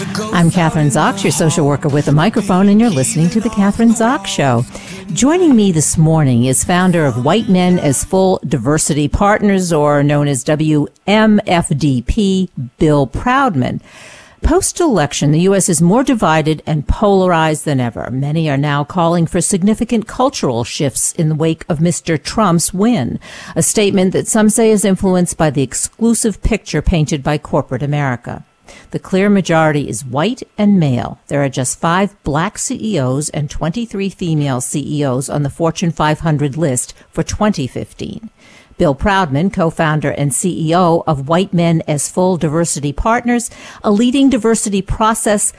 I'm Kathryn Zox, your social worker with a microphone, and you're listening to The Kathryn Zox Show. Joining me this morning is founder of White Men as Full Diversity Partners, or known as WMFDP, Bill Proudman. Post election, the U.S. is more divided and polarized than ever. Many are now calling for significant cultural shifts in the wake of Mr. Trump's win, a statement that some say is influenced by the exclusive picture painted by corporate America. The clear majority is white and male. There are just five black CEOs and 23 female CEOs on the Fortune 500 list for 2015. Bill Proudman, co-founder and CEO of White Men as Full Diversity Partners, a leading diversity process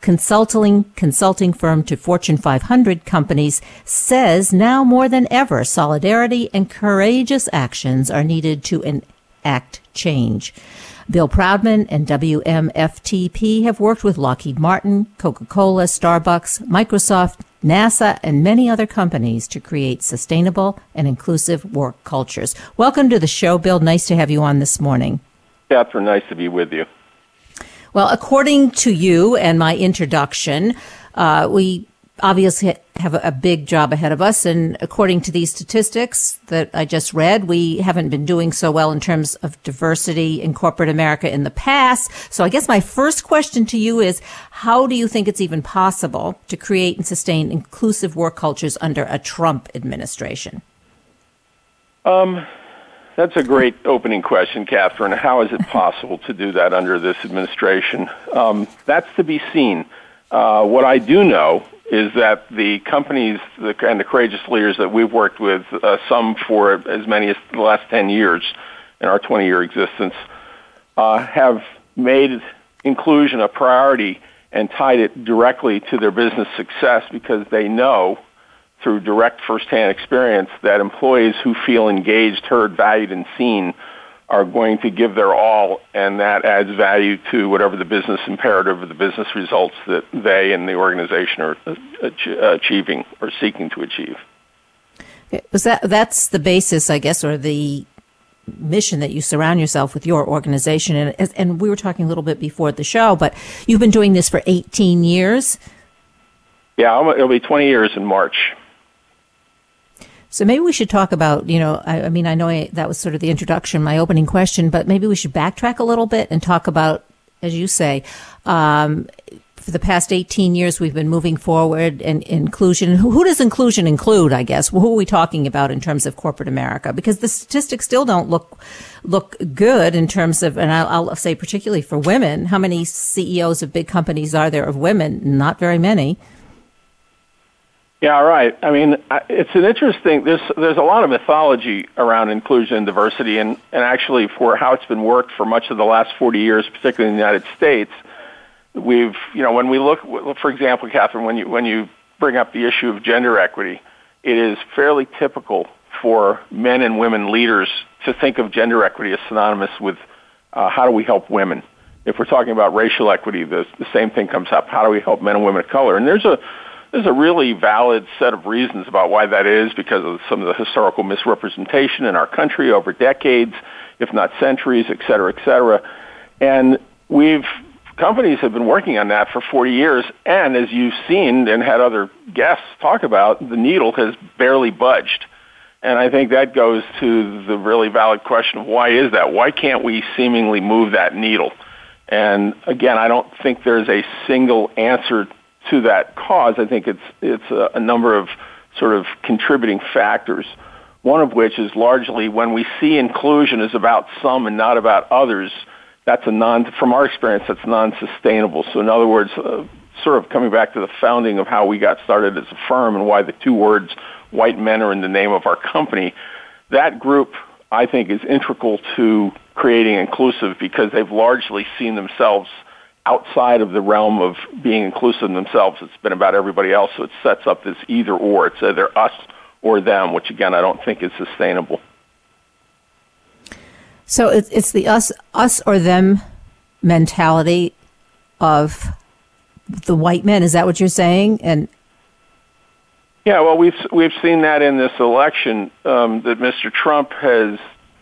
consulting consulting firm to Fortune 500 companies, says now more than ever solidarity and courageous actions are needed to enact change. Bill Proudman and WMFDP have worked with Lockheed Martin, Coca-Cola, Starbucks, Microsoft, NASA, and many other companies to create sustainable and inclusive work cultures. Welcome to the show, Bill. Nice to have you on this morning. Kathryn, nice to be with you. Well, according to you and my introduction, uh, we obviously have a big job ahead of us. And according to these statistics that I just read, we haven't been doing so well in terms of diversity in corporate America in the past. So I guess my first question to you is, how do you think it's even possible to create and sustain inclusive work cultures under a Trump administration? Um, that's a great opening question, Kathryn. How is it possible to do that under this administration? Um, that's to be seen. Uh, what I do know is that the companies and the courageous leaders that we've worked with, uh, some for as many as the last 10 years in our 20 year existence, uh, have made inclusion a priority and tied it directly to their business success because they know through direct firsthand experience that employees who feel engaged, heard, valued, and seen are going to give their all, and that adds value to whatever the business imperative or the business results that they and the organization are achieving or seeking to achieve. Was that that's the basis, I guess, or the mission that you surround yourself with your organization? And, and we were talking a little bit before the show, but you've been doing this for 18 years. Yeah, it'll be 20 years in March. So maybe we should talk about, you know, I, I mean, I know I, that was sort of the introduction, my opening question, but maybe we should backtrack a little bit and talk about, as you say, um, for the past 18 years, we've been moving forward and inclusion. Who, who, does inclusion include, I guess? Who are we talking about in terms of corporate America? Because the statistics still don't look, look good in terms of, and I'll, I'll say particularly for women, how many CEOs of big companies are there of women? Not very many. Yeah, right. I mean, it's an interesting. There's there's a lot of mythology around inclusion and diversity, and and actually for how it's been worked for much of the last 40 years, particularly in the United States, we've you know when we look, for example, Kathryn, when you when you bring up the issue of gender equity, it is fairly typical for men and women leaders to think of gender equity as synonymous with uh, how do we help women. If we're talking about racial equity, the, the same thing comes up. How do we help men and women of color? And there's a there's a really valid set of reasons about why that is because of some of the historical misrepresentation in our country over decades, if not centuries, et cetera, et cetera. And we've companies have been working on that for 40 years, and as you've seen and had other guests talk about, the needle has barely budged. And I think that goes to the really valid question of why is that? Why can't we seemingly move that needle? And again, I don't think there's a single answer to that cause. I think it's it's a, a number of sort of contributing factors. One of which is largely when we see inclusion is about some and not about others. that's a non, from our experience, that's non-sustainable. So in other words, uh, sort of coming back to the founding of how we got started as a firm and why the two words white men are in the name of our company, that group I think is integral to creating inclusive because they've largely seen themselves outside of the realm of being inclusive themselves. It's been about everybody else, so it sets up this either or. It's either us or them, which again I don't think is sustainable. So it's it's the us us or them mentality of the white men. Is that what you're saying? And yeah, well, we've we've seen that in this election um, that Mr. Trump has,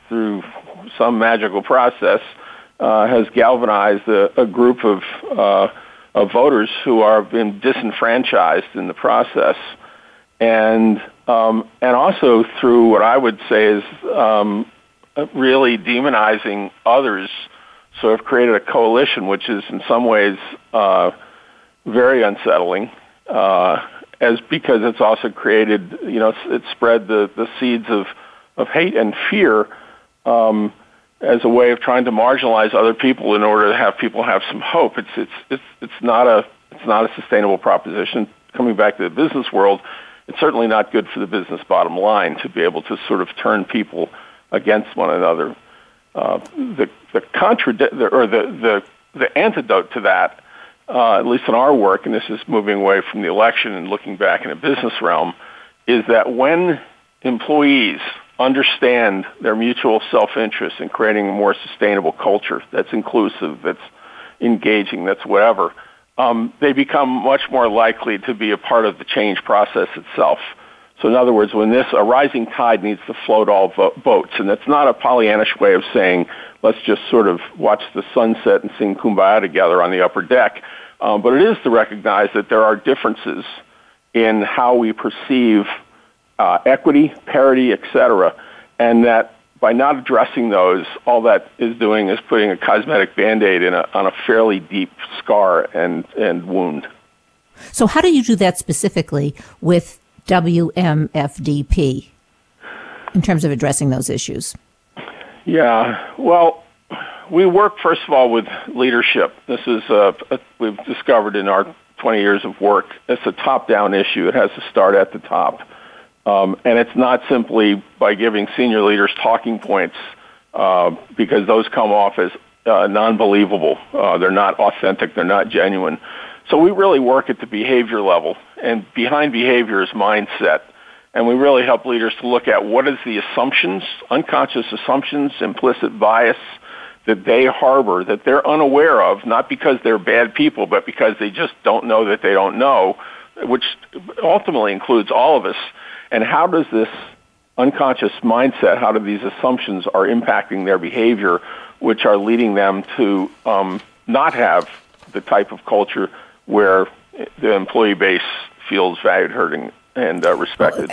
through some magical process, uh, has galvanized a, a group of uh, of voters who are been disenfranchised in the process, and um, and also through what I would say is um, really demonizing others. So have created a coalition, which is in some ways uh, very unsettling, uh, as because it's also created, you know, it's spread the the seeds of of hate and fear. Um, as a way of trying to marginalize other people in order to have people have some hope. It's it's it's it's not a it's not a sustainable proposition. Coming back to the business world, it's certainly not good for the business bottom line to be able to sort of turn people against one another. Uh, the the contradict or the the the antidote to that, uh, at least in our work, and this is moving away from the election and looking back in a business realm, is that when employees understand their mutual self-interest in creating a more sustainable culture that's inclusive, that's engaging, that's whatever, um, they become much more likely to be a part of the change process itself. So in other words, when this, a rising tide needs to float all vo- boats, and it's not a Pollyannish way of saying, let's just sort of watch the sunset and sing kumbaya together on the upper deck, um, but it is to recognize that there are differences in how we perceive uh, equity, parity, etc., and that by not addressing those, all that is doing is putting a cosmetic band-aid in a, on a fairly deep scar and, and wound. So how do you do that specifically with WMFDP in terms of addressing those issues? Yeah, well, we work first of all with leadership. This is a, a, we've discovered in our 20 years of work. It's a top-down issue. It has to start at the top. Um, and it's not simply by giving senior leaders talking points uh, because those come off as uh, non-believable. Uh, they're not authentic. They're not genuine. So we really work at the behavior level, and behind behavior is mindset. And we really help leaders to look at what is the assumptions, unconscious assumptions, implicit bias that they harbor, that they're unaware of, not because they're bad people, but because they just don't know that they don't know, which ultimately includes all of us and how does this unconscious mindset, how do these assumptions are impacting their behavior, which are leading them to um, not have the type of culture where the employee base feels valued, heard, and uh, respected.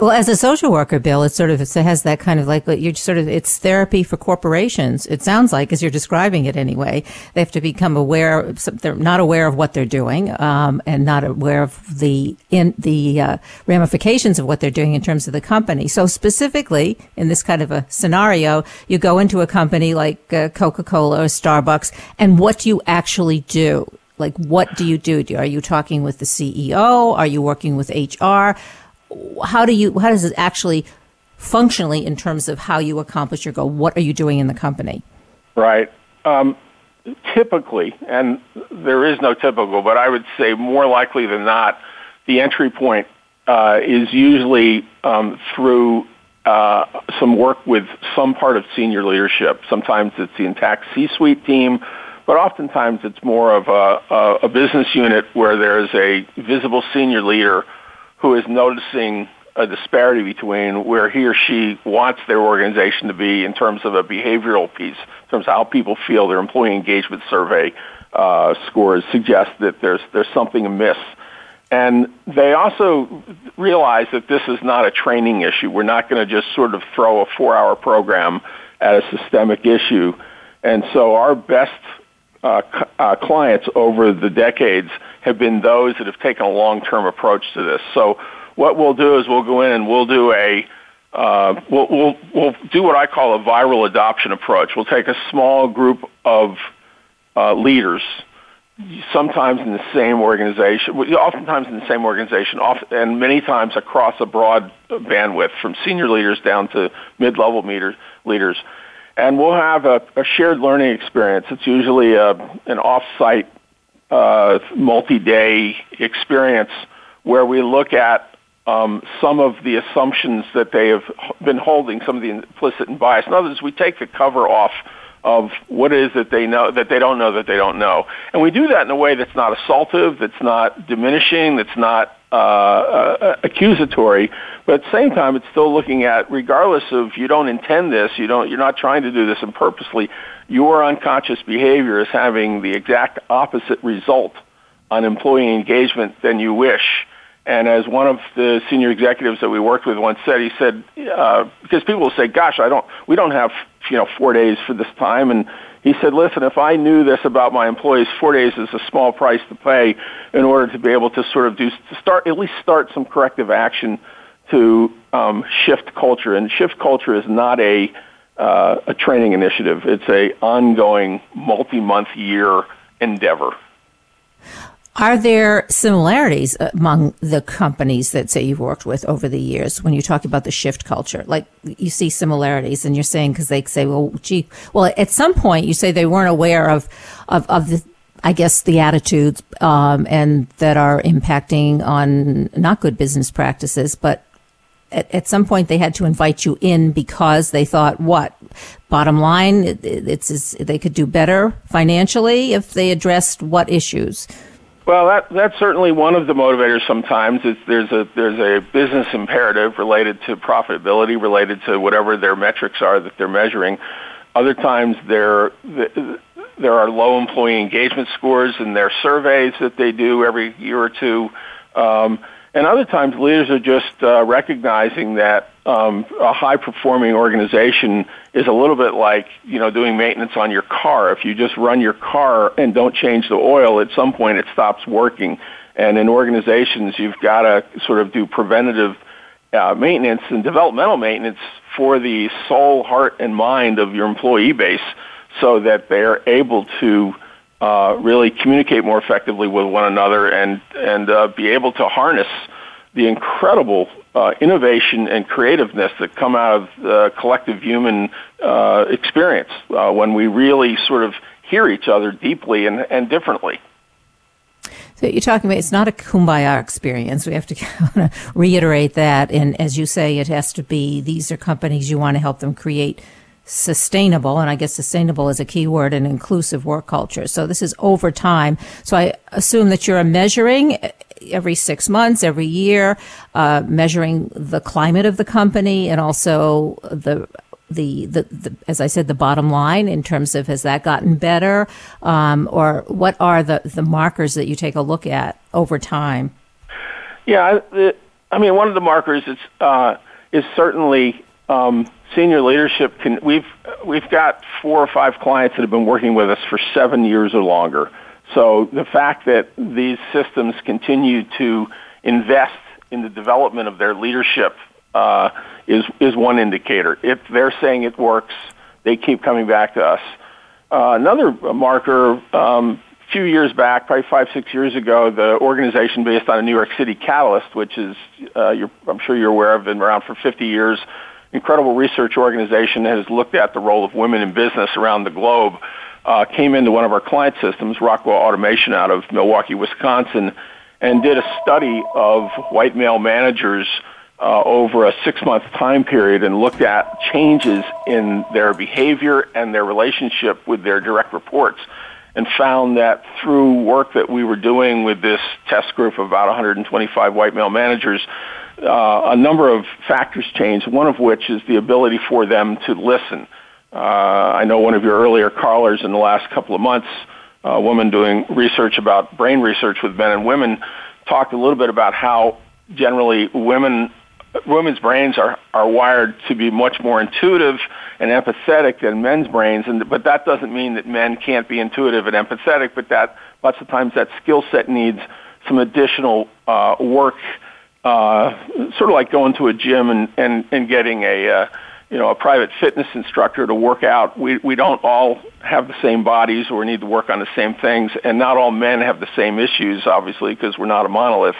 Well, as a social worker, Bill, it sort of it has that kind of like you're sort of it's therapy for corporations. It sounds like, as you're describing it anyway, they have to become aware. They're not aware of what they're doing, um, and not aware of the in the uh, ramifications of what they're doing in terms of the company. So specifically, in this kind of a scenario, you go into a company like uh, Coca Cola or Starbucks, and what do you actually do? Like, what do you do? Are you talking with the CEO? Are you working with HR? How do you how does it actually functionally in terms of how you accomplish your goal? What are you doing in the company? Right. Um, typically, and there is no typical, but I would say more likely than not, the entry point uh, is usually um, through uh, some work with some part of senior leadership. Sometimes it's the intact C-suite team, but oftentimes it's more of a, a, a business unit where there's a visible senior leader who is noticing a disparity between where he or she wants their organization to be in terms of a behavioral piece, in terms of how people feel. Their employee engagement survey uh, scores suggest that there's there's something amiss. And they also realize that this is not a training issue. We're not going to just sort of throw a four-hour program at a systemic issue. And so our best uh, uh, clients over the decades have been those that have taken a long-term approach to this. So what we'll do is we'll go in and we'll do a uh, we'll, we'll, we'll do what I call a viral adoption approach. We'll take a small group of uh, leaders, sometimes in the same organization, oftentimes in the same organization, and many times across a broad bandwidth from senior leaders down to mid-level meter, leaders. And we'll have a, a shared learning experience. It's usually a, an off-site, uh, multi-day experience where we look at um, some of the assumptions that they have been holding, some of the implicit and bias. In other words, we take the cover off of what it is that they know that they don't know that they don't know, and we do that in a way that's not assaultive, that's not diminishing, that's not uh, uh, accusatory, but at the same time, it's still looking at, regardless of you don't intend this, you don't, you're not trying to do this and purposely, your unconscious behavior is having the exact opposite result on employee engagement than you wish. And as one of the senior executives that we worked with once said, he said, uh, because people will say, "Gosh, I don't, we don't have, you know, four days for this time," and he said, "Listen, if I knew this about my employees, four days is a small price to pay in order to be able to sort of do to start at least start some corrective action to um, shift culture. And shift culture is not a uh, a training initiative; it's a ongoing, multi-month year endeavor." Are there similarities among the companies that say you've worked with over the years when you talk about the shift culture? Like you see similarities and you're saying because they say, well, gee, well, at some point you say they weren't aware of, of, of the, I guess the attitudes, um, and that are impacting on not good business practices, but at, at, some point they had to invite you in because they thought what bottom line it, it's, it's, they could do better financially if they addressed what issues well, that that's certainly one of the motivators. Sometimes it's, there's a there's a business imperative related to profitability, related to whatever their metrics are that they're measuring. Other times there there are low employee engagement scores in their surveys that they do every year or two. Um, and other times leaders are just uh, recognizing that um, a high performing organization is a little bit like you know doing maintenance on your car. If you just run your car and don't change the oil, at some point it stops working. And in organizations, you've got to sort of do preventative uh, maintenance and developmental maintenance for the soul, heart, and mind of your employee base, so that they're able to uh, really communicate more effectively with one another and and uh, be able to harness the incredible uh, innovation and creativeness that come out of the collective human uh, experience uh, when we really sort of hear each other deeply and, and differently. So you're talking about it's not a kumbaya experience. We have to kind of reiterate that. And as you say, it has to be these are companies you want to help them create sustainable, and I guess sustainable is a key word, an inclusive work culture. So this is over time. So I assume that you're measuring every six months, every year, uh, measuring the climate of the company and also the the, the, the, as I said, the bottom line in terms of has that gotten better, um, or what are the the markers that you take a look at over time? Yeah, I, I mean, one of the markers is uh, is certainly um, senior leadership. Can we've we've got four or five clients that have been working with us for seven years or longer. So the fact that these systems continue to invest in the development of their leadership uh, is is one indicator. If they're saying it works, they keep coming back to us. Uh, another marker. Um, a few years back, probably five, six years ago, the organization based on a New York City Catalyst, which is, uh, I'm sure you're aware of, been around for 50 years, incredible research organization that has looked at the role of women in business around the globe uh, came into one of our client systems, Rockwell Automation out of Milwaukee, Wisconsin, and did a study of white male managers uh, over a six month time period and looked at changes in their behavior and their relationship with their direct reports and found that through work that we were doing with this test group of about 125 white male managers, uh, a number of factors changed, one of which is the ability for them to listen. Uh, I know one of your earlier callers in the last couple of months, a woman doing research about brain research with men and women, talked a little bit about how generally women women's brains are are wired to be much more intuitive and empathetic than men's brains. And but that doesn't mean that men can't be intuitive and empathetic but that lots of times that skill set needs some additional uh, work uh, sort of like going to a gym and, and, and getting a, uh, you know, a private fitness instructor to work out. We, we don't all have the same bodies or need to work on the same things, and not all men have the same issues, obviously, because we're not a monolith.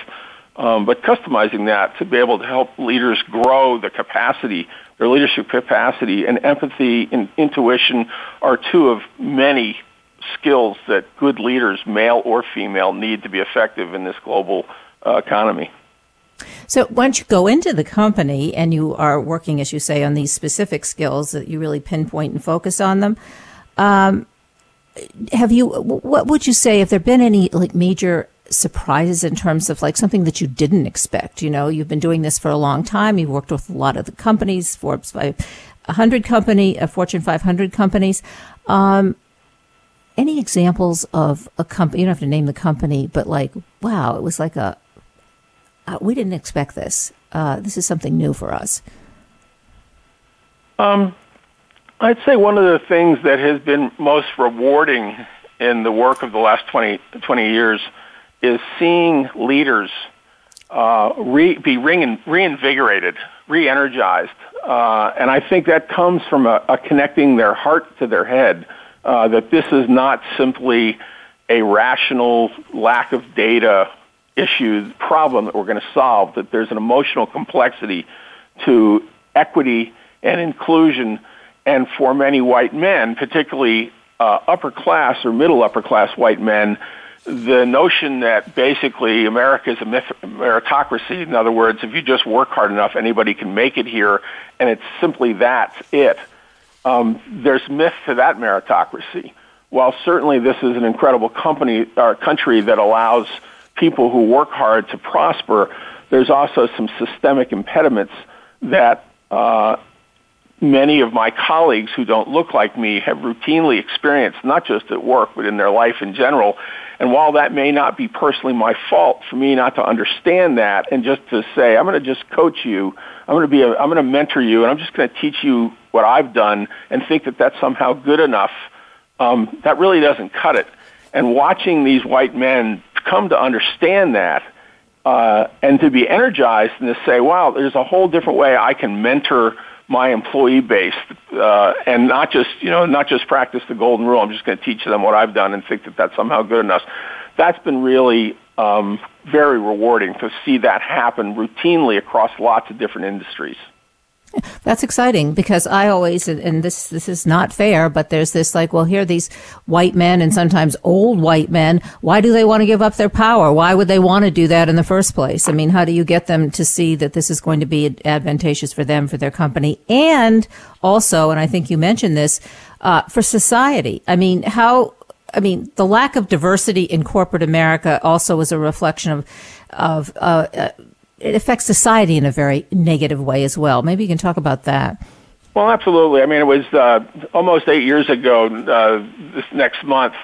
Um, but customizing that to be able to help leaders grow the capacity, their leadership capacity, and empathy and intuition are two of many skills that good leaders, male or female, need to be effective in this global uh, economy. So once you go into the company and you are working, as you say, on these specific skills that you really pinpoint and focus on them, um, have you? What would you say? Have there been any like major surprises in terms of like something that you didn't expect? You know, you've been doing this for a long time. You've worked with a lot of the companies, Forbes 500 company, a Fortune 500 companies. Um, any examples of a company? You don't have to name the company, but like, wow, it was like a uh, we didn't expect this. Uh, this is something new for us. Um, I'd say one of the things that has been most rewarding in the work of the last 20, 20 years is seeing leaders uh, re, be reinvigorated, re-energized. Uh, and I think that comes from a, a connecting their heart to their head, uh, that this is not simply a rational lack of data issue, problem that we're going to solve, that there's an emotional complexity to equity and inclusion. And for many white men, particularly uh, upper class or middle upper class white men, the notion that basically America is a meritocracy, in other words, if you just work hard enough, anybody can make it here, and it's simply that's it. Um, there's myth to that meritocracy. While certainly this is an incredible company or country that allows people who work hard to prosper, there's also some systemic impediments that uh, many of my colleagues who don't look like me have routinely experienced, not just at work, but in their life in general. And while that may not be personally my fault for me not to understand that and just to say, I'm going to just coach you, I'm going to be, a, I'm going to mentor you, and I'm just going to teach you what I've done and think that that's somehow good enough, um, that really doesn't cut it. And watching these white men come to understand that uh, and to be energized and to say, wow, there's a whole different way I can mentor my employee base uh, and not just you know not just practice the golden rule. I'm just going to teach them what I've done and think that that's somehow good enough. That's been really um, very rewarding to see that happen routinely across lots of different industries. That's exciting because I always, and this, this is not fair, but there's this like, well, here these white men and sometimes old white men. Why do they want to give up their power? Why would they want to do that in the first place? I mean, how do you get them to see that this is going to be advantageous for them, for their company, and also, and I think you mentioned this, uh, for society? I mean, how, I mean, the lack of diversity in corporate America also is a reflection of, of, uh, uh it affects society in a very negative way as well. Maybe you can talk about that. Well, absolutely. I mean, it was uh, almost eight years ago. Uh, this next month,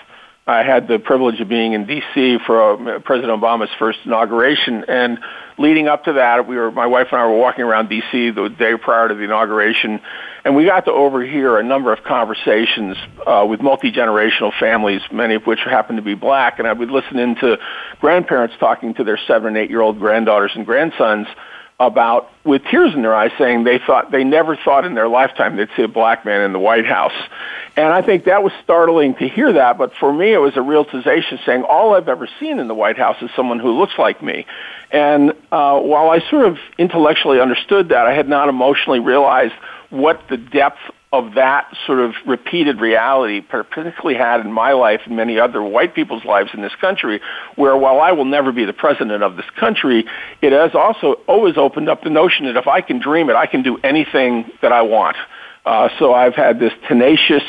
I had the privilege of being in D.C. for uh, President Obama's first inauguration, and leading up to that, we were my wife and I were walking around D.C. the day prior to the inauguration, and we got to overhear a number of conversations uh, with multi generational families, many of which happened to be black, and I would listen into grandparents talking to their seven and eight year old granddaughters and grandsons about with tears in their eyes saying they thought they never thought in their lifetime they'd see a black man in the White House. And I think that was startling to hear that, but for me it was a realization saying all I've ever seen in the White House is someone who looks like me. And uh, while I sort of intellectually understood that, I had not emotionally realized what the depth of that sort of repeated reality particularly had in my life and many other white people's lives in this country, where while I will never be the president of this country, it has also always opened up the notion that if I can dream it, I can do anything that I want. Uh, so I've had this tenacious,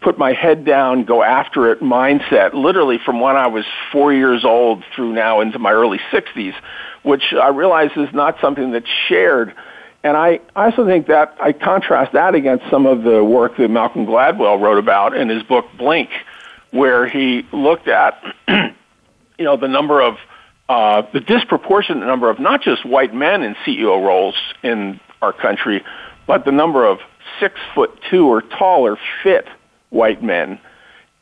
put my head down, go after it mindset, literally from when I was four years old through now into my early 60s, which I realize is not something that's shared and I, I also think that I contrast that against some of the work that Malcolm Gladwell wrote about in his book Blink, where he looked at, you know, the number of uh, the disproportionate number of not just white men in CEO roles in our country, but the number of six foot two or taller fit white men,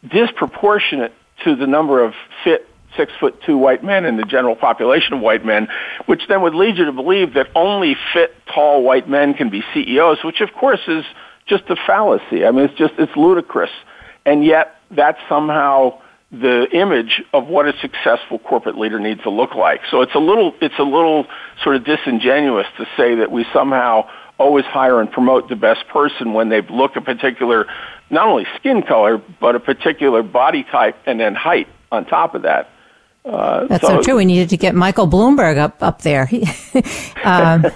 disproportionate to the number of fit six foot two white men in the general population of white men, which then would lead you to believe that only fit, tall white men can be CEOs, which of course is just a fallacy. I mean, it's just it's ludicrous, and yet that's somehow the image of what a successful corporate leader needs to look like. So it's a little it's a little sort of disingenuous to say that we somehow always hire and promote the best person when they look a particular not only skin color but a particular body type and then height on top of that. Uh, That's so, so, true. We needed to get Michael Bloomberg up up there. He, um,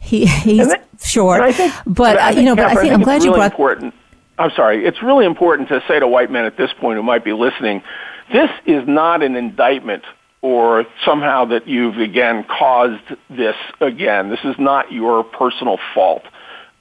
he he's that, short, think, but, but you know, but I think, I am glad really you brought. Important. I'm sorry. It's really important to say to white men at this point who might be listening, this is not an indictment or somehow that you've again caused this again. This is not your personal fault.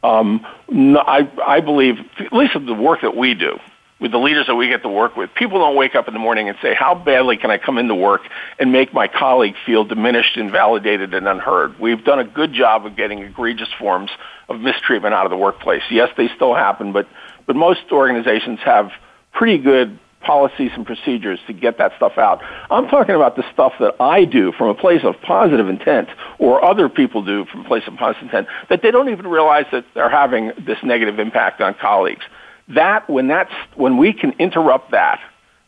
Um, no, I, I believe, at least of the work that we do, with the leaders that we get to work with, people don't wake up in the morning and say, how badly can I come into work and make my colleague feel diminished, invalidated, and unheard? We've done a good job of getting egregious forms of mistreatment out of the workplace. Yes, they still happen, but, but most organizations have pretty good policies and procedures to get that stuff out. I'm talking about the stuff that I do from a place of positive intent or other people do from a place of positive intent that they don't even realize that they're having this negative impact on colleagues. That when that's when we can interrupt that,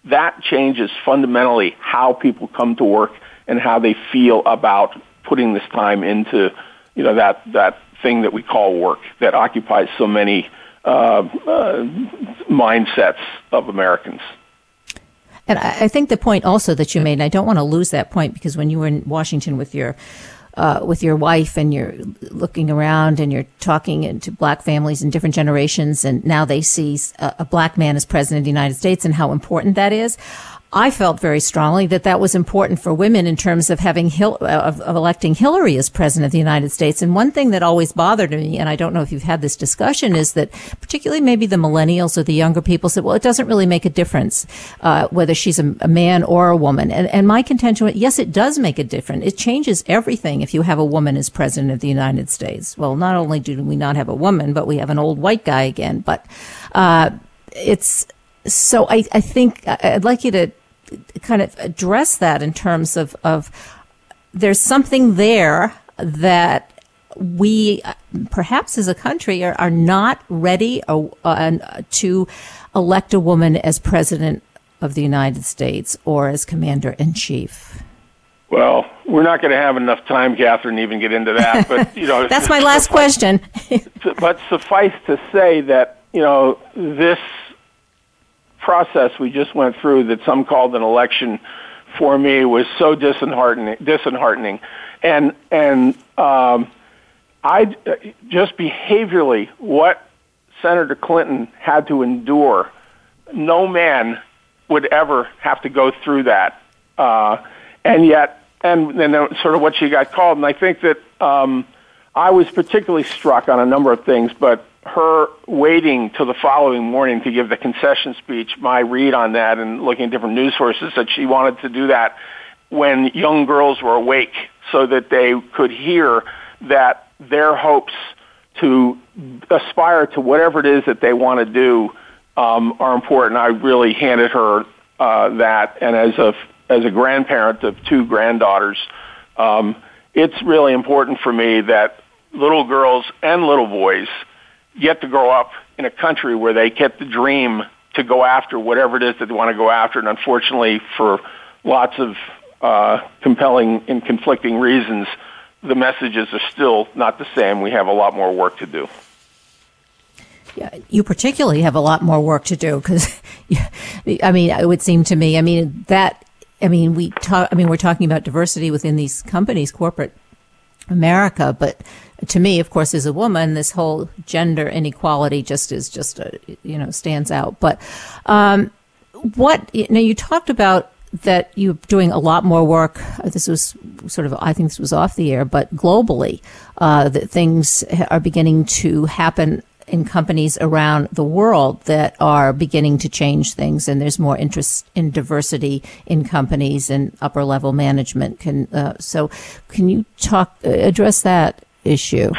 that changes fundamentally how people come to work and how they feel about putting this time into you know that that thing that we call work that occupies so many uh, uh, mindsets of Americans. And I think the point also that you made, and I don't want to lose that point because when you were in Washington with your uh, with your wife and you're looking around and you're talking to black families in different generations, and now they see a, a black man as president of the United States and how important that is. I felt very strongly that that was important for women in terms of having Hil- of, of, electing Hillary as president of the United States. And one thing that always bothered me, and I don't know if you've had this discussion, is that particularly maybe the millennials or the younger people said, "Well, it doesn't really make a difference uh, whether she's a, a, man or a woman." And, and my contention, was, yes, it does make a difference. It changes everything if you have a woman as president of the United States. Well, not only do we not have a woman, but we have an old white guy again. But uh, it's so I, I think I'd like you to kind of address that in terms of, of there's something there that we perhaps as a country are, are not ready uh, uh, to elect a woman as president of the United States or as commander in chief. Well, we're not going to have enough time, Kathryn, to even get into that. But you know, that's my last question. but suffice to say that you know this process we just went through that some called an election for me was so disheartening, disheartening, and and um, I just behaviorally what Senator Clinton had to endure. No man would ever have to go through that, uh, and yet, and then sort of what she got called. And I think that um, I was particularly struck on a number of things, but her waiting till the following morning to give the concession speech, my read on that and looking at different news sources that she wanted to do that when young girls were awake so that they could hear that their hopes to aspire to whatever it is that they want to do um, are important. I really handed her uh, that, and as a as a grandparent of two granddaughters, um, it's really important for me that little girls and little boys get to grow up in a country where they get the dream to go after whatever it is that they want to go after. And unfortunately, for lots of uh, compelling and conflicting reasons, the messages are still not the same. We have a lot more work to do. Yeah, you particularly have a lot more work to do because, I mean, it would seem to me, I mean, that, I mean, we talk, I mean, we're talking about diversity within these companies, corporate America, but to me, of course, as a woman, this whole gender inequality just is just a, you know stands out. But um, what you know, you talked about that you're doing a lot more work. This was sort of, I think this was off the air, but globally, uh, that things are beginning to happen in companies around the world that are beginning to change things, and there's more interest in diversity in companies and upper level management. Can uh, so, can you talk uh, address that issue?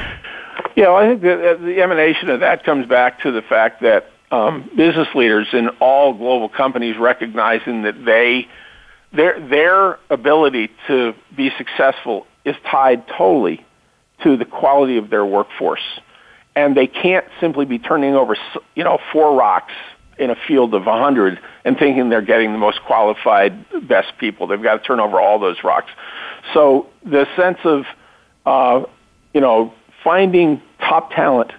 Yeah, well, I think that the emanation of that comes back to the fact that um, business leaders in all global companies recognizing that they their their ability to be successful is tied totally to the quality of their workforce. And they can't simply be turning over, you know, four rocks in a field of 100 and thinking they're getting the most qualified, best people. They've got to turn over all those rocks. So the sense of, uh, you know, finding top talent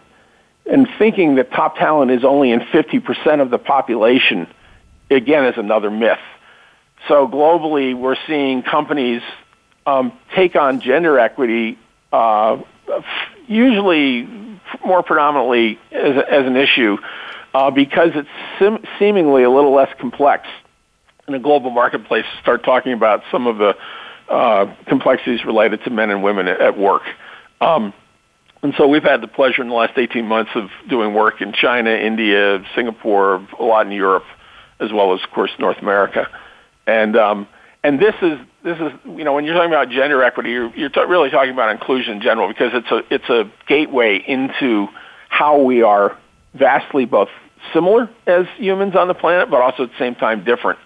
and thinking that top talent is only in 50% of the population, again, is another myth. So globally, we're seeing companies um, take on gender equity, uh, usually more predominantly as, as an issue, uh, because it's sim- seemingly a little less complex in a global marketplace. to Start talking about some of the uh, complexities related to men and women at work. Um, and so we've had the pleasure in the last 18 months of doing work in China, India, Singapore, a lot in Europe, as well as, of course, North America. And um, and this is this is you know when you're talking about gender equity, you're, you're t- really talking about inclusion in general because it's a it's a gateway into how we are vastly both similar as humans on the planet, but also at the same time different.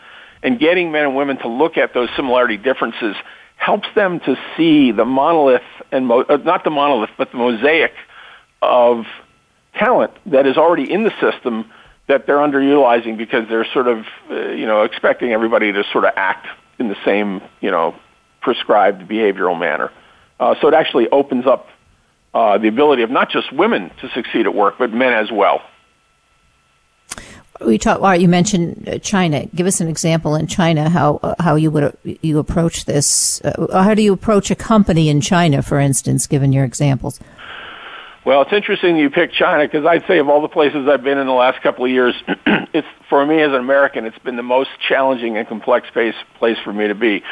And getting men and women to look at those similarity differences helps them to see the monolith and mo- uh, not the monolith, but the mosaic of talent that is already in the system that they're underutilizing because they're sort of, uh, you know, expecting everybody to sort of act in the same, you know, prescribed behavioral manner. Uh, so it actually opens up uh, the ability of not just women to succeed at work, but men as well. We talk. You mentioned uh, China. Give us an example in China how uh, how you would you approach this. Uh, how do you approach a company in China, for instance, given your examples? Well, it's interesting you picked China because I'd say of all the places I've been in the last couple of years, it's for me as an American, it's been the most challenging and complex place place for me to be.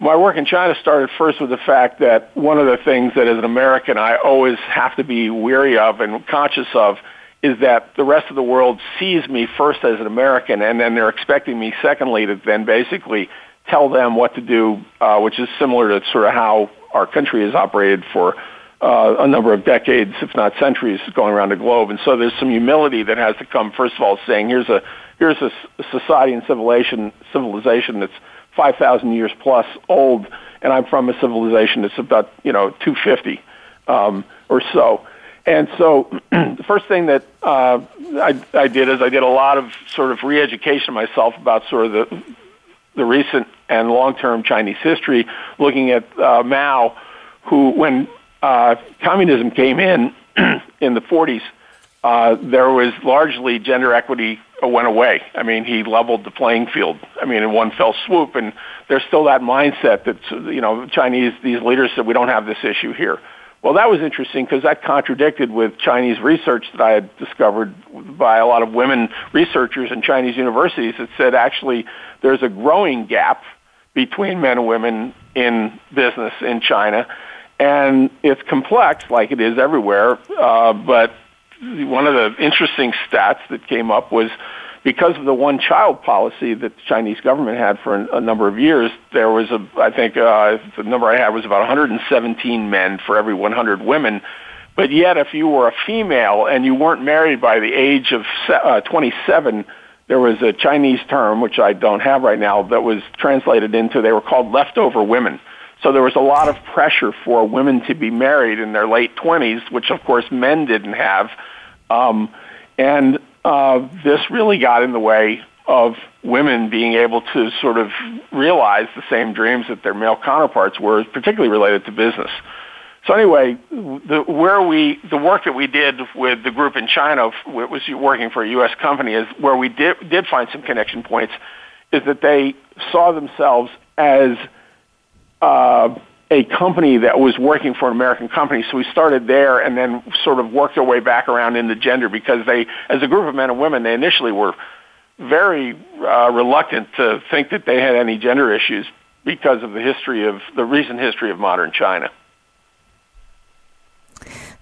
My work in China started first with the fact that one of the things that as an American I always have to be weary of and conscious of is that the rest of the world sees me first as an American, and then they're expecting me secondly to then basically tell them what to do, uh, which is similar to sort of how our country has operated for uh, a number of decades, if not centuries, going around the globe. And so there's some humility that has to come. First of all, saying here's a here's a society and civilization civilization that's five thousand years plus old, and I'm from a civilization that's about you know two fifty um, or so. And so the first thing that uh, I, I did is I did a lot of sort of re-education myself about sort of the the recent and long-term Chinese history, looking at uh, Mao, who when uh, communism came in in the 40s, uh, there was largely gender equity went away. I mean, he leveled the playing field. I mean, in one fell swoop, and there's still that mindset that you know Chinese these leaders said we don't have this issue here. Well, that was interesting because that contradicted with Chinese research that I had discovered by a lot of women researchers in Chinese universities that said actually there's a growing gap between men and women in business in China and it's complex like it is everywhere. Uh, but one of the interesting stats that came up was because of the one child policy that the Chinese government had for a, number of years, there was a, I think uh, the number I had was about 117 men for every 100 women. But yet, if you were a female and you weren't married by the age of uh, 27, there was a Chinese term, which I don't have right now, that was translated into, they were called leftover women. So there was a lot of pressure for women to be married in their late 20s, which of course men didn't have. Um, and uh, this really got in the way of women being able to sort of realize the same dreams that their male counterparts were, particularly related to business. So anyway, the, where we, the work that we did with the group in China, it was working for a U.S. company, is where we did, did find some connection points, is that they saw themselves as uh, a company that was working for an American company. So we started there and then sort of worked our way back around into gender because they, as a group of men and women, they initially were very uh, reluctant to think that they had any gender issues because of the history of the recent history of modern China.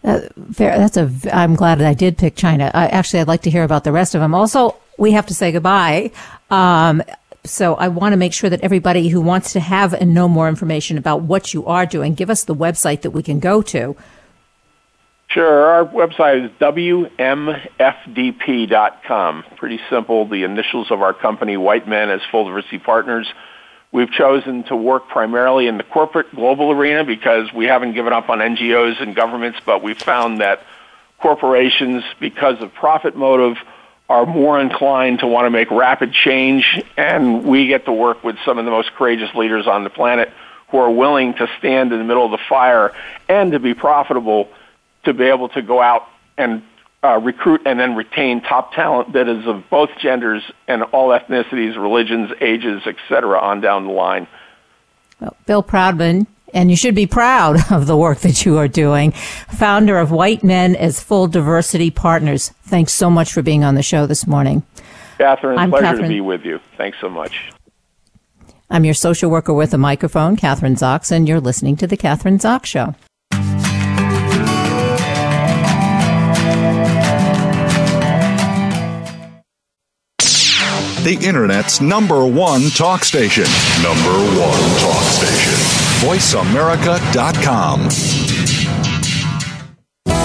Uh, fair, that's a. I'm glad that I did pick China. Actually, I'd like to hear about the rest of them. Also, we have to say goodbye. Um, so I want to make sure that everybody who wants to have and know more information about what you are doing, give us the website that we can go to. Sure. Our website is WMFDP.com. Pretty simple. The initials of our company, White Men as Full Diversity Partners. We've chosen to work primarily in the corporate global arena because we haven't given up on NGOs and governments, but we've found that corporations, because of profit motive, are more inclined to want to make rapid change, and we get to work with some of the most courageous leaders on the planet who are willing to stand in the middle of the fire and to be profitable to be able to go out and uh, recruit and then retain top talent that is of both genders and all ethnicities, religions, ages, etc., on down the line. Well, Bill Proudman, and you should be proud of the work that you are doing. Founder of White Men as Full Diversity Partners. Thanks so much for being on the show this morning. Kathryn, I'm pleasure Kathryn. to be with you. Thanks so much. I'm your social worker with a microphone, Kathryn Zox, and you're listening to The Kathryn Zox Show. the Internet's number one talk station. Number one talk station. VoiceAmerica.com.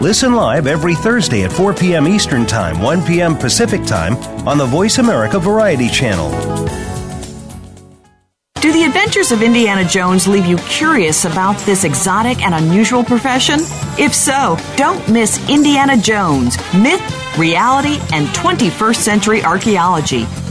Listen live every Thursday at 4 p.m. Eastern Time, 1 p.m. Pacific Time on the Voice America Variety Channel. Do the adventures of Indiana Jones leave you curious about this exotic and unusual profession? If so, don't miss Indiana Jones Myth, Reality, and 21st Century Archaeology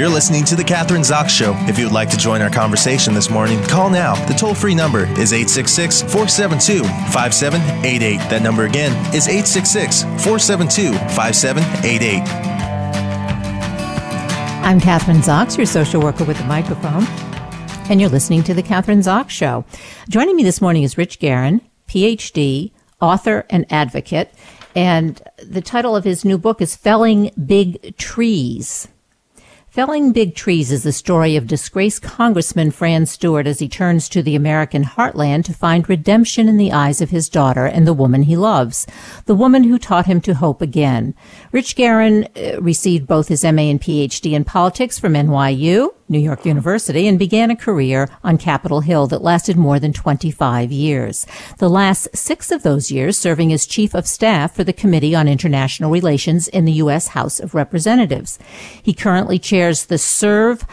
You're listening to The Kathryn Zox Show. If you would like to join our conversation this morning, call now. The toll free number is 866 472 5788. That number again is 866 472 5788. I'm Kathryn Zox, your social worker with a microphone, and you're listening to The Kathryn Zox Show. Joining me this morning is Rich Garon, PhD, author, and advocate. And the title of his new book is Felling Big Trees. Felling Big Trees is the story of disgraced Congressman Fran Stewart as he turns to the American heartland to find redemption in the eyes of his daughter and the woman he loves, the woman who taught him to hope again. Rich Garon uh, received both his MA and PhD in politics from NYU New York University and began a career on Capitol Hill that lasted more than 25 years. The last six of those years serving as chief of staff for the Committee on International Relations in the U.S. House of Representatives. He currently chairs the SERV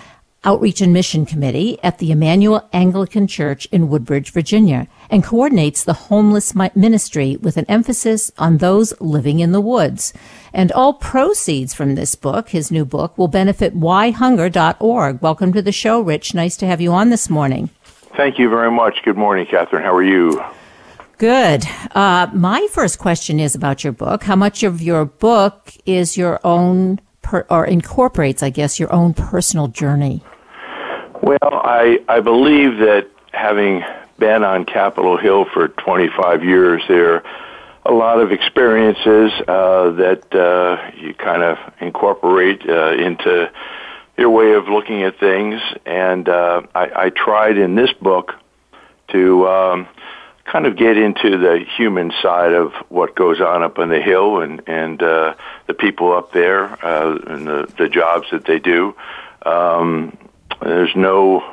Outreach and Mission Committee at the Emmanuel Anglican Church in Woodbridge, Virginia, and coordinates the homeless ministry with an emphasis on those living in the woods. And all proceeds from this book, his new book, will benefit whyhunger.org. Welcome to the show, Rich. Nice to have you on this morning. Thank you very much. Good morning, Kathryn. How are you? Good. Uh, my first question is about your book. How much of your book is your own, per, or incorporates, I guess, your own personal journey? Well, I, I believe that having been on Capitol Hill for 25 years, there are a lot of experiences uh, that uh, you kind of incorporate uh, into your way of looking at things. And uh, I, I tried in this book to um, kind of get into the human side of what goes on up on the hill and and uh, the people up there uh, and the the jobs that they do. Um, there's no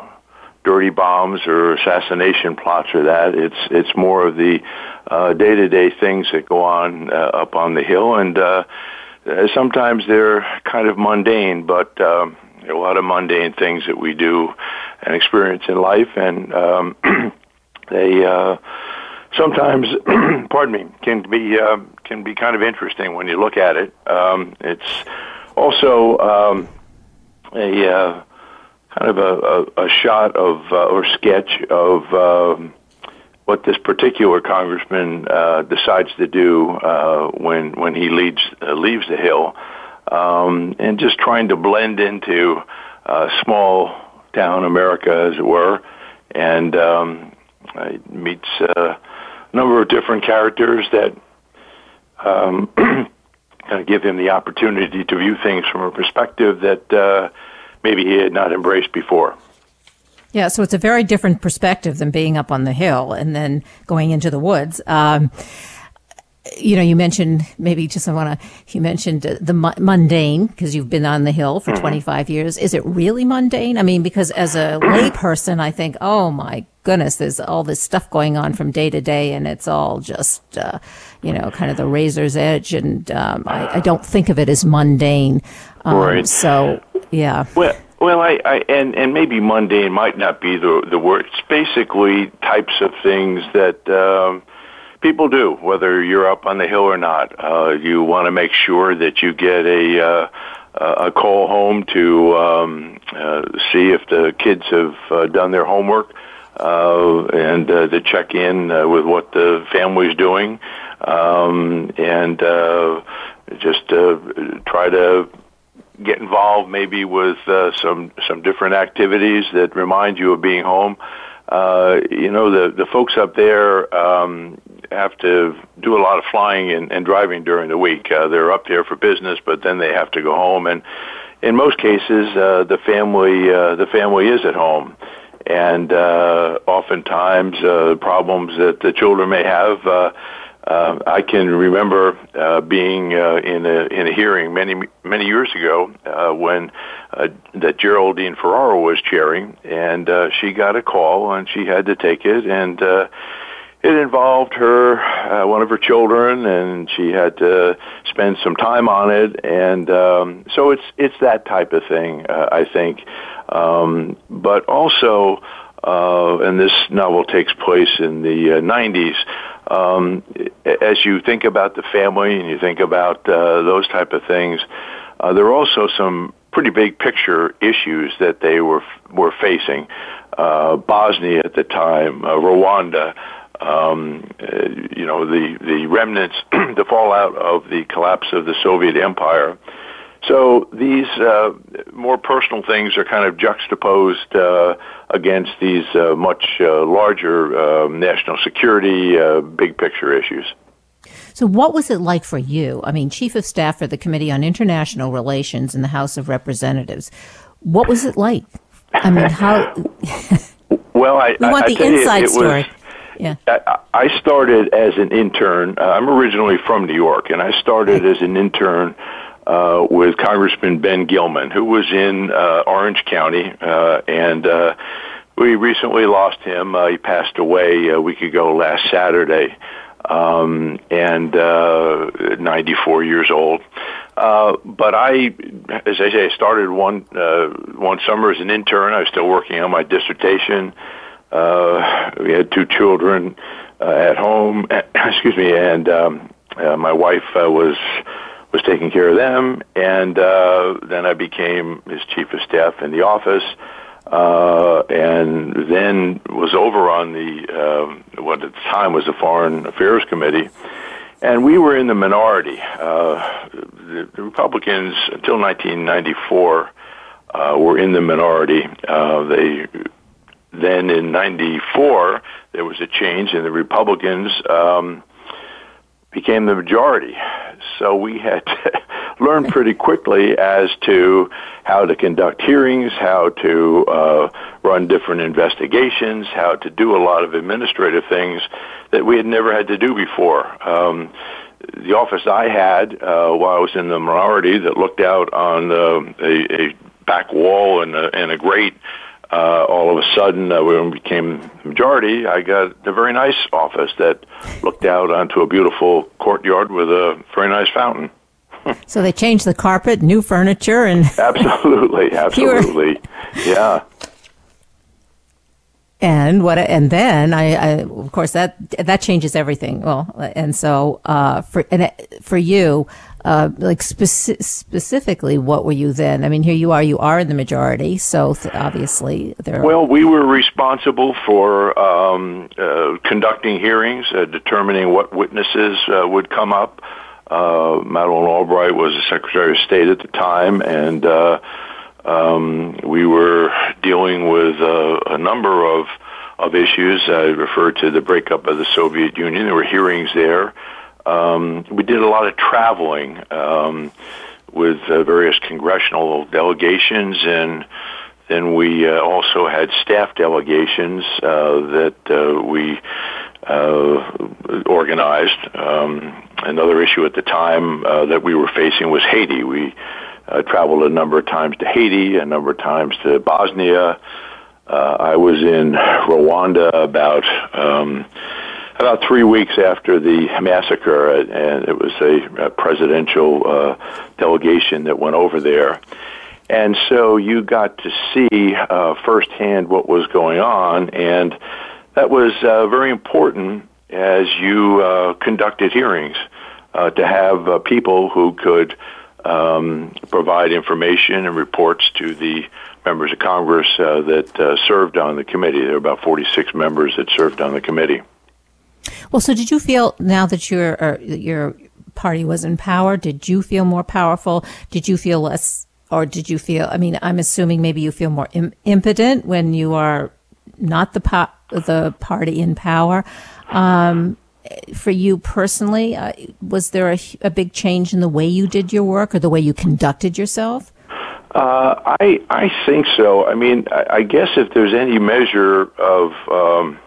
dirty bombs or assassination plots or that. It's it's more of the day to day things that go on uh, up on the hill, and uh, sometimes they're kind of mundane, but um, a lot of mundane things that we do and experience in life, and um, they uh, sometimes, pardon me, can be uh, can be kind of interesting when you look at it. Um, it's also um, a uh, kind of a, a, a shot of uh, or sketch of um, what this particular congressman uh, decides to do uh, when when he leaves uh, leaves the hill, um, and just trying to blend into uh, small town America, as it were, and um, meets uh, a number of different characters that um, kind of give him the opportunity to view things from a perspective that uh, maybe he had not embraced before. Yeah, so it's a very different perspective than being up on the hill and then going into the woods. Um, you know, you mentioned maybe just I want to. You mentioned the mundane because you've been on the hill for mm-hmm. 25 years. Is it really mundane? I mean, because as a layperson, I think, oh my goodness, there's all this stuff going on from day to day, and it's all just, uh, you know, kind of the razor's edge, and um, I, I, don't think of it as mundane. Um, right. So, yeah. Well, well, I, I and and maybe mundane might not be the the word. It's basically types of things that. Um, people do, whether you're up on the hill or not. Uh, you want to make sure that you get a uh, a call home to um, uh, see if the kids have uh, done their homework uh, and uh, to check in uh, with what the family's doing um, and uh, just uh, try to get involved maybe with uh, some some different activities that remind you of being home. Uh, you know, the the folks up there um, have to do a lot of flying and, and driving during the week. Uh, they're up there for business, but then they have to go home, and in most cases, uh, the family uh, the family is at home, and uh, oftentimes uh, problems that the children may have. Uh, uh, I can remember uh, being uh, in a in a hearing many many years ago uh, when uh, that Geraldine Ferraro was chairing, and uh, she got a call and she had to take it, and uh, it involved her uh, one of her children, and she had to spend some time on it, and um, so it's it's that type of thing, uh, I think, um, but also. Uh, and this novel takes place in the uh, 90s um, as you think about the family and you think about uh, those type of things, uh, there are also some pretty big picture issues that they were were facing. Uh, Bosnia at the time, uh, Rwanda, um, uh, you know, the the remnants, the fallout of the collapse of the Soviet Empire. So these uh, more personal things are kind of juxtaposed uh, against these uh, much uh, larger um, national security, uh, big picture issues. So, what was it like for you? I mean, Chief of Staff for the Committee on International Relations in the House of Representatives. What was it like? I mean, how? well, I we want I, the I inside you, story. Was, yeah. I started as an intern. I'm originally from New York, and I started as an intern uh, with Congressman Ben Gilman, who was in uh, Orange County, uh, and uh, we recently lost him. Uh, he passed away a week ago last Saturday, um, and uh, 94 years old. Uh, but I, as I say, I started one uh, one summer as an intern. I was still working on my dissertation. Uh, we had two children uh, at home. Excuse me, and um, uh, my wife uh, was was taking care of them, and uh, then I became his chief of staff in the office, uh, and then was over on the uh, what at the time was the Foreign Affairs Committee, and we were in the minority. Uh, the, the Republicans until 1994 uh, were in the minority. Uh, they then in '94 there was a change, and the Republicans. Um, became the majority. So we had to learn pretty quickly as to how to conduct hearings, how to uh, run different investigations, how to do a lot of administrative things that we had never had to do before. Um, the office I had uh, while I was in the minority that looked out on uh, a, a back wall and a, and a grate uh, all of a sudden, uh, when we became majority, I got a very nice office that looked out onto a beautiful courtyard with a very nice fountain. so they changed the carpet, new furniture, and absolutely, absolutely, yeah. And what? And then I, I, of course, that that changes everything. Well, and so uh, for and for you, uh, like speci- specifically, what were you then? I mean, here you are. You are in the majority, so th- obviously there. Well, we were responsible for um, uh, conducting hearings, uh, determining what witnesses uh, would come up. Uh, Madeleine Albright was the Secretary of State at the time, and uh, um, we were dealing with a number of of issues. I referred to the breakup of the Soviet Union. There were hearings there. Um, we did a lot of traveling um, with uh, various congressional delegations, and then we uh, also had staff delegations uh, that uh, we uh, organized. Um, another issue at the time uh, that we were facing was Haiti. We traveled a number of times to Haiti, a number of times to Bosnia. I was in Rwanda about um, about three weeks after the massacre, and it was a, a presidential uh, delegation that went over there. And so you got to see uh, firsthand what was going on, and that was uh, very important as you uh, conducted hearings uh, to have uh, people who could um, provide information and reports to the members of Congress uh, that uh, served on the committee. There were about 46 members that served on the committee. Well, so did you feel now that your uh, your party was in power? Did you feel more powerful? Did you feel less, or did you feel? I mean, I'm assuming maybe you feel more Im- impotent when you are not the po- the party in power. Um, for you personally, uh, was there a, a, big change in the way you did your work or the way you conducted yourself? Uh, I I think so. I mean, I, I guess if there's any measure of um,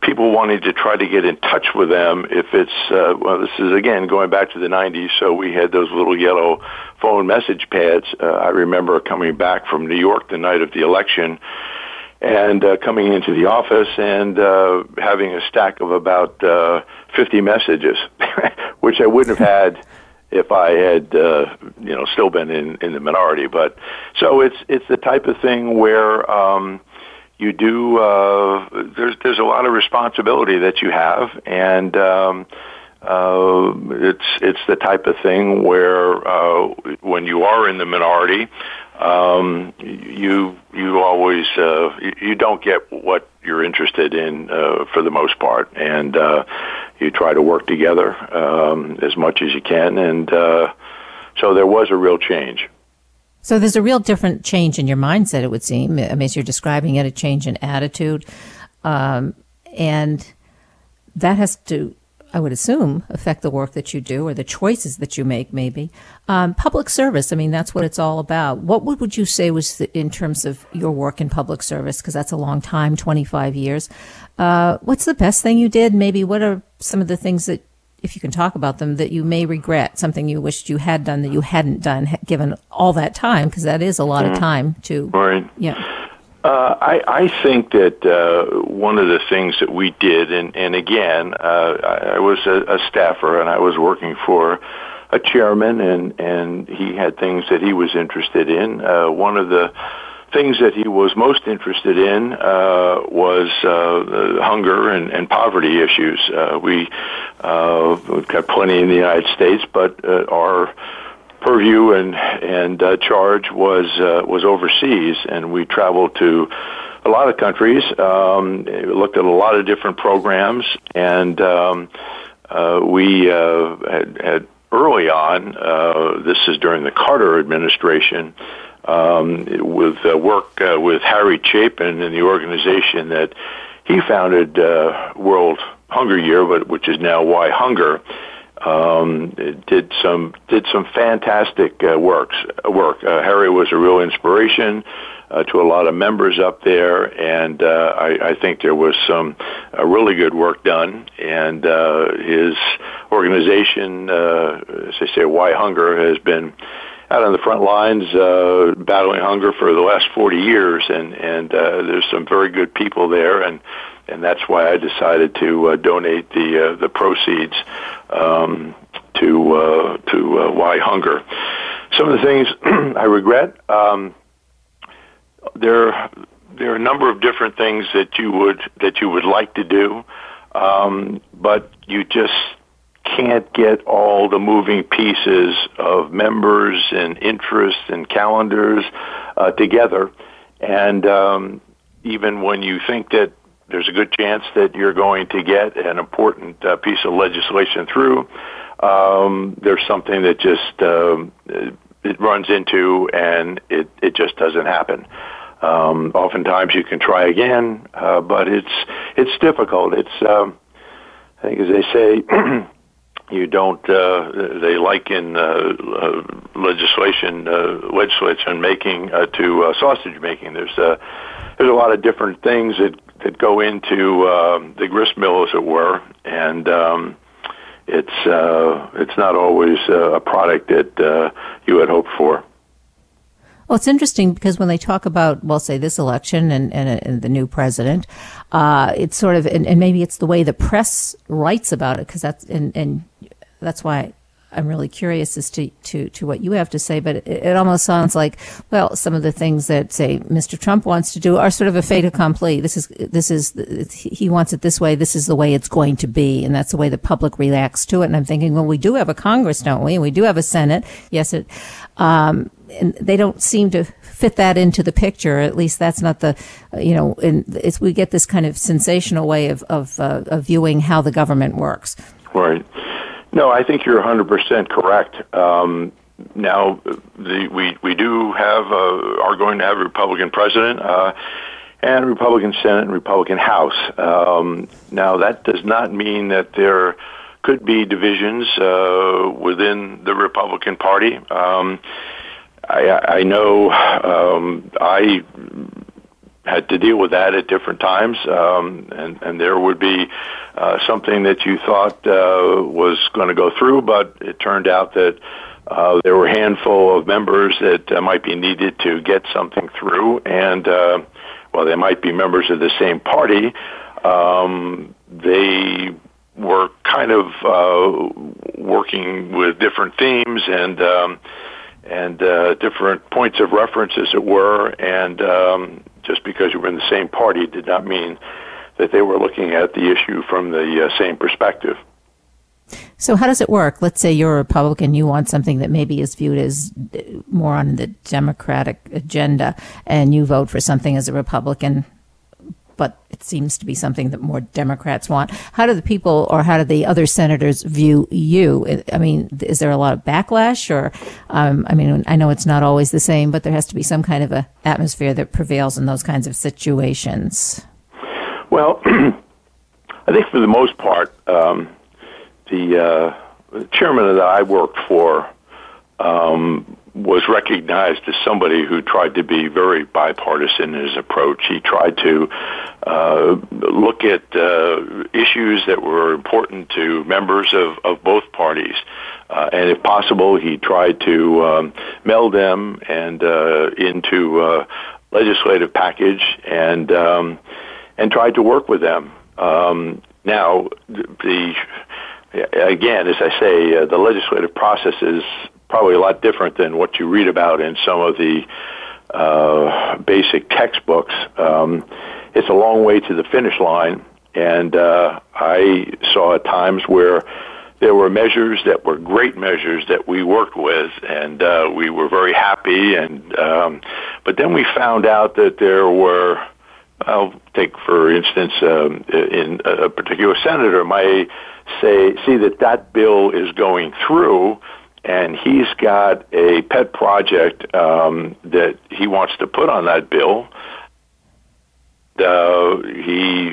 people wanting to try to get in touch with them, if it's uh, well, this is again going back to the '90s, so we had those little yellow phone message pads. Uh, I remember coming back from New York the night of the election and uh, coming into the office and uh, having a stack of about uh, 50 messages, which I wouldn't have had if I had, uh, you know, still been in, in the minority. But so it's it's the type of thing where um, you do. Uh, there's there's a lot of responsibility that you have, and um, uh, it's it's the type of thing where uh, when you are in the minority, um, you you always uh, you, don't get what you're interested in uh, for the most part, and uh, you try to work together um, as much as you can, and uh, so there was a real change. So there's a real different change in your mindset. It would seem. I mean, as you're describing it, a change in attitude, um, and that has to I would assume, affect the work that you do or the choices that you make, maybe. Um, public service, I mean, that's what it's all about. What would, would you say was the, in terms of your work in public service? Because that's a long time, 25 years. Uh, what's the best thing you did? Maybe what are some of the things that, if you can talk about them, that you may regret, something you wished you had done that you hadn't done, given all that time? Because that is a lot mm-hmm. of time to. Right. Yeah. Uh, I, I think that uh, one of the things that we did, and, and again, uh, I, I was a, a staffer and I was working for a chairman, and and he had things that he was interested in. Uh, one of the things that he was most interested in uh, was uh, hunger and, and poverty issues. Uh, we uh, we've got plenty in the United States, but uh, our purview and and uh, charge was uh, was overseas, and we traveled to a lot of countries. Um, looked at a lot of different programs, and um, uh, we uh, had, had early on. Uh, this is during the Carter administration. Um, with uh, work uh, with Harry Chapin and the organization that he founded, uh, World Hunger Year, but which is now Why Hunger um, did some did some fantastic uh, works work. Uh, Harry was a real inspiration uh, to a lot of members up there, and uh, I, I think there was some uh, really good work done. And uh, his organization, uh, as I say, Why Hunger, has been out on the front lines uh, battling hunger for the last 40 years, and and uh, there's some very good people there, and and that's why I decided to uh, donate the uh, the proceeds um, to uh, to uh, Why Hunger. Some of the things I regret. Um, there there are a number of different things that you would that you would like to do, um, but you just can't get all the moving pieces of members and interests and calendars uh, together. And um, even when you think that there's a good chance that you're going to get an important uh, piece of legislation through, um, there's something that just um, it runs into, and it it just doesn't happen. Um, oftentimes, you can try again, uh, but it's it's difficult. It's um, I think, as they say. you don't uh, they liken uh, uh, legislation uh, legislation making uh, to uh, sausage making there's uh, there's a lot of different things that that go into uh, the grist mill as it were and um, it's uh, it's not always uh, a product that uh, you had hoped for. Well, it's interesting because when they talk about, well, say this election and, and, and the new president, uh, it's sort of, and, and, maybe it's the way the press writes about it because that's, and, and that's why I'm really curious as to, to, to what you have to say, but it, it, almost sounds like, well, some of the things that say Mr. Trump wants to do are sort of a fait accompli. This is, this is, he wants it this way. This is the way it's going to be. And that's the way the public reacts to it. And I'm thinking, well, we do have a Congress, don't we? And we do have a Senate. Yes, it, um, and they don't seem to fit that into the picture. At least that's not the, you know, it's, we get this kind of sensational way of, of, uh, of viewing how the government works. Right. No, I think you're 100% correct. Um, now, the, we we do have uh, are going to have a Republican president uh, and Republican Senate and Republican House. Um, now, that does not mean that there could be divisions uh, within the Republican Party. Um, I, I know um, I had to deal with that at different times, um, and and there would be uh, something that you thought uh, was going to go through, but it turned out that uh, there were a handful of members that uh, might be needed to get something through, and uh, well, they might be members of the same party. Um, they were kind of uh, working with different themes and. Um, and uh, different points of reference, as it were, and um, just because you were in the same party did not mean that they were looking at the issue from the uh, same perspective. So, how does it work? Let's say you're a Republican, you want something that maybe is viewed as uh, more on the Democratic agenda, and you vote for something as a Republican but it seems to be something that more Democrats want. How do the people or how do the other senators view you? I mean, is there a lot of backlash or, um, I mean, I know it's not always the same, but there has to be some kind of a atmosphere that prevails in those kinds of situations. Well, I think for the most part, um, the, uh, the chairman that I worked for um, was recognized as somebody who tried to be very bipartisan in his approach. He tried to uh, look at uh, issues that were important to members of, of both parties. Uh, and if possible, he tried to um, meld them and uh, into a legislative package and um, and tried to work with them. Um, now, the again, as I say, uh, the legislative process is probably a lot different than what you read about in some of the uh, basic textbooks. Um, it's a long way to the finish line, and uh, I saw at times where there were measures that were great measures that we worked with, and uh, we were very happy. And um, but then we found out that there were. I'll take, for instance, um, in a particular senator may say, see that that bill is going through, and he's got a pet project um, that he wants to put on that bill. Uh, he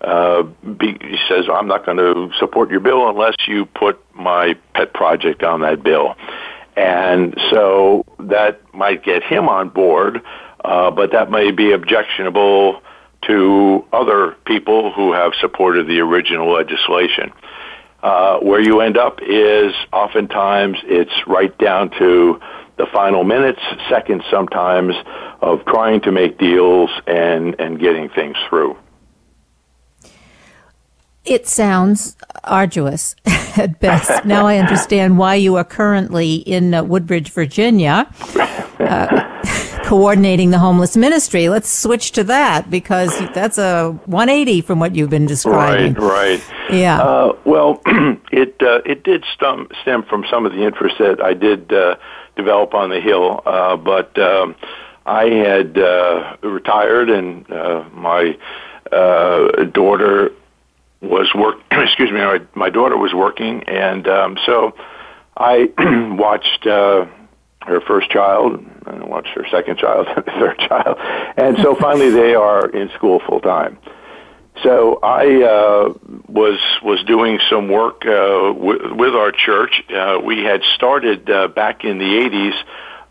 uh, be, he says, "I'm not going to support your bill unless you put my pet project on that bill." And so that might get him on board, uh, but that may be objectionable to other people who have supported the original legislation. Uh, where you end up is oftentimes it's right down to the final minutes, seconds sometimes, of trying to make deals and, and getting things through. It sounds arduous at best. now I understand why you are currently in uh, Woodbridge, Virginia. Uh, coordinating the homeless ministry. Let's switch to that because that's a 180 from what you've been describing. Right, right. Yeah. Uh, well, it uh, it did stem, stem from some of the interest that I did uh, develop on the Hill, uh, but um, I had uh, retired and uh, my uh, daughter was work. excuse me, my, my daughter was working, and um, so I watched uh, her first child, and watched her second child, third child, and so finally they are in school full time. So I uh, was was doing some work uh, w- with our church. Uh, we had started uh, back in the '80s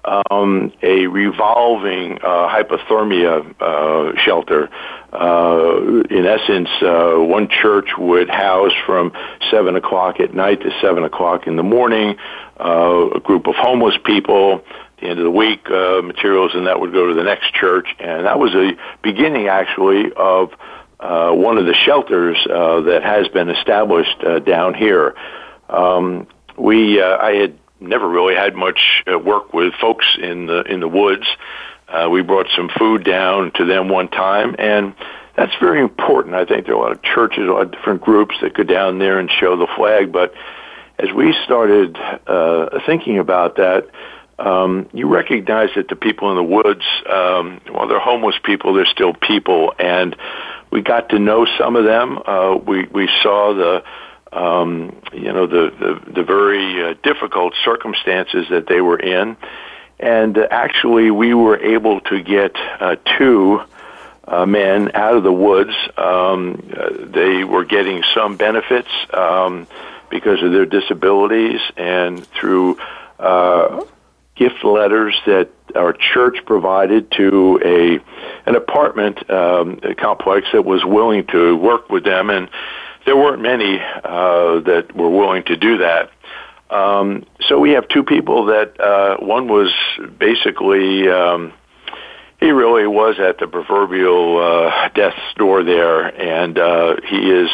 um, a revolving uh, hypothermia uh, shelter. Uh, in essence, uh, one church would house from seven o'clock at night to seven o'clock in the morning uh, a group of homeless people. At the end of the week, uh, materials and that would go to the next church, and that was a beginning actually of uh, one of the shelters uh, that has been established uh, down here. Um, we, uh, I had never really had much uh, work with folks in the in the woods. Uh, we brought some food down to them one time, and that's very important. I think there are a lot of churches, a lot of different groups that go down there and show the flag. But as we started uh, thinking about that, um, you recognize that the people in the woods, um, while they're homeless people, they're still people, and we got to know some of them. Uh, we we saw the um, you know, the, the, the very uh, difficult circumstances that they were in. And uh, actually, we were able to get uh, two uh, men out of the woods. Um, uh, they were getting some benefits um, because of their disabilities and through uh, gift letters that our church provided to a an apartment um, complex that was willing to work with them and there weren't many uh, that were willing to do that. Um, so we have two people that uh, one was basically um, he really was at the proverbial uh, death's door there, and uh, he is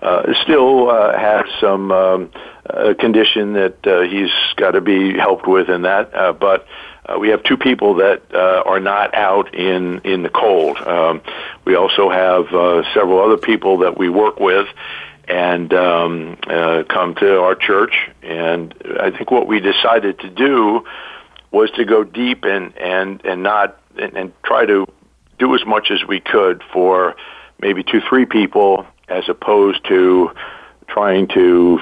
uh, still uh, has some um, uh, condition that uh, he's got to be helped with, in that. Uh, but uh, we have two people that uh, are not out in in the cold. Um, we also have uh, several other people that we work with and um, uh, come to our church. And I think what we decided to do was to go deep and and and not and, and try to do as much as we could for maybe two three people as opposed to trying to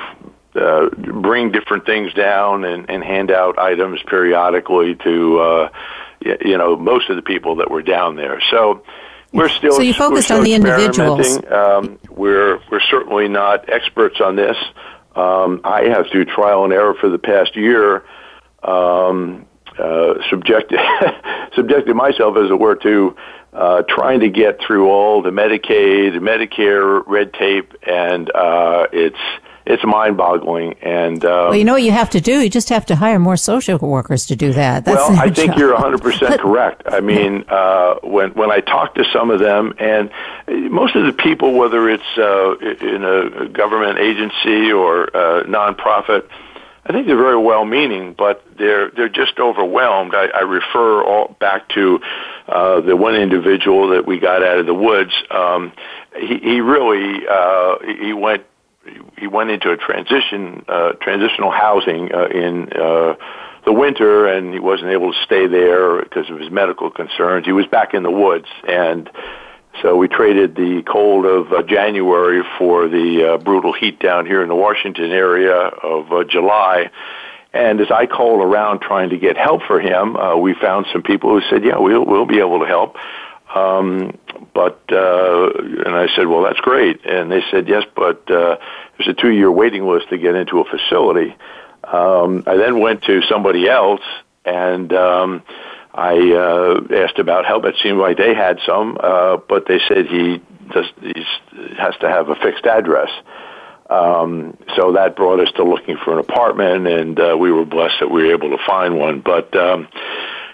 uh, bring different things down and, and hand out items periodically to uh, you know most of the people that were down there. So we're still so you focused on the individuals. Um, we're we're certainly not experts on this. Um, I have through trial and error for the past year um, uh, subjected subjected myself, as it were, to uh, trying to get through all the Medicaid, Medicare red tape, and uh, it's it's mind-boggling. And um, well, you know what you have to do? You just have to hire more social workers to do that. That's well, I think job. you're 100 percent correct. I mean, uh, when when I talk to some of them, and most of the people, whether it's uh, in a government agency or a nonprofit. I think they're very well-meaning, but they're they're just overwhelmed. I, I refer all back to uh, the one individual that we got out of the woods. Um, he, he really uh, he went he went into a transition uh, transitional housing uh, in uh, the winter, and he wasn't able to stay there because of his medical concerns. He was back in the woods, and so we traded the cold of uh, January for the uh, brutal heat down here in the Washington area of uh, July. And as I called around trying to get help for him, uh, we found some people who said, "Yeah, we'll we'll be able to help." Um, but uh, and I said, "Well, that's great." And they said, "Yes, but uh, there's a two-year waiting list to get into a facility." Um, I then went to somebody else and um, I uh, asked about help. It seemed like they had some, uh, but they said he does he has to have a fixed address. Um, so that brought us to looking for an apartment, and uh, we were blessed that we were able to find one. But um,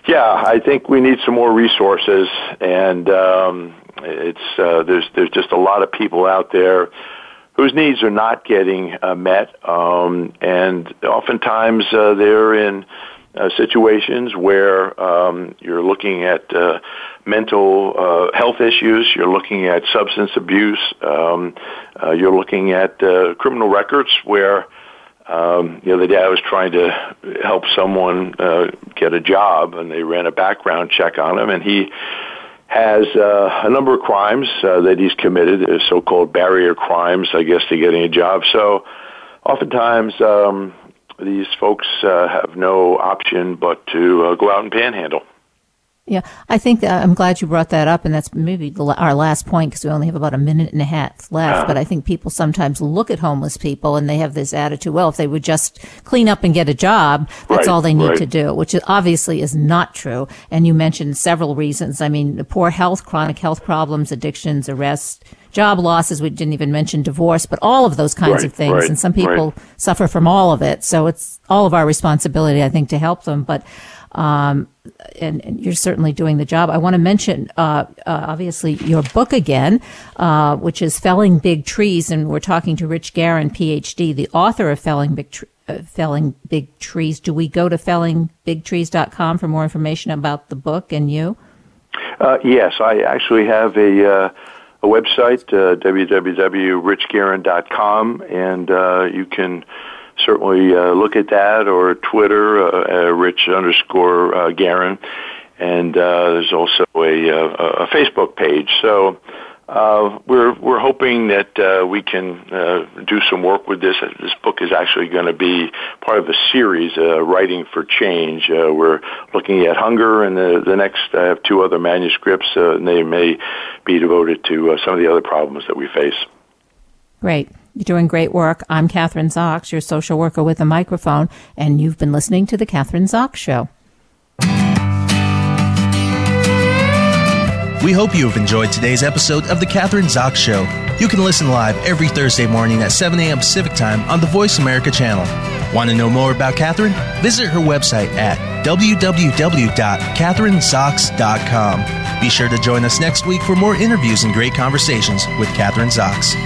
yeah, I think we need some more resources, and um, it's uh, there's there's just a lot of people out there whose needs are not getting uh, met, um, and oftentimes uh, they're in uh, situations where um, you're looking at uh, mental uh, health issues, you're looking at substance abuse, um, uh, you're looking at uh, criminal records where um, the other day I was trying to help someone uh, get a job and they ran a background check on him and he has uh, a number of crimes uh, that he's committed, uh, so-called barrier crimes, I guess, to getting a job. So oftentimes um, these folks uh, have no option but to uh, go out and panhandle. Yeah, I think I'm glad you brought that up, and that's maybe the, our last point because we only have about a minute and a half left. But I think people sometimes look at homeless people and they have this attitude: well, if they would just clean up and get a job, that's right, all they need right. to do, which obviously is not true. And you mentioned several reasons. I mean, poor health, chronic health problems, addictions, arrests, job losses. We didn't even mention divorce, but all of those kinds right, of things. And some people suffer from all of it. So it's all of our responsibility, I think, to help them. But um, and, and, you're certainly doing the job. I want to mention, uh, uh, obviously, your book again, uh, which is Felling Big Trees, and we're talking to Rich Garon, PhD, the author of Felling Big Trees. Uh, felling big trees. Do we go to fellingbigtrees.com for more information about the book and you? Uh, yes, I actually have a uh, a website, uh, and uh, you can certainly uh, look at that or Twitter, uh, uh, Rich underscore uh, Garon, and uh, there's also a, a, a Facebook page. So uh, we're we're hoping that uh, we can uh, do some work with this. This book is actually going to be part of a series, uh, Writing for Change. Uh, we're looking at hunger, and the the next I have two other manuscripts, uh, and they may be devoted to uh, some of the other problems that we face. Great. You're doing great work. I'm Kathryn Zox, your social worker with a microphone, and you've been listening to The Kathryn Zox Show. We hope you have enjoyed today's episode of The Kathryn Zox Show. You can listen live every Thursday morning at 7 a.m. Pacific Time on the Voice America channel. Want to know more about Kathryn? Visit her website at www.kathrynzox.com. Be sure to join us next week for more interviews and great conversations with Kathryn Zox.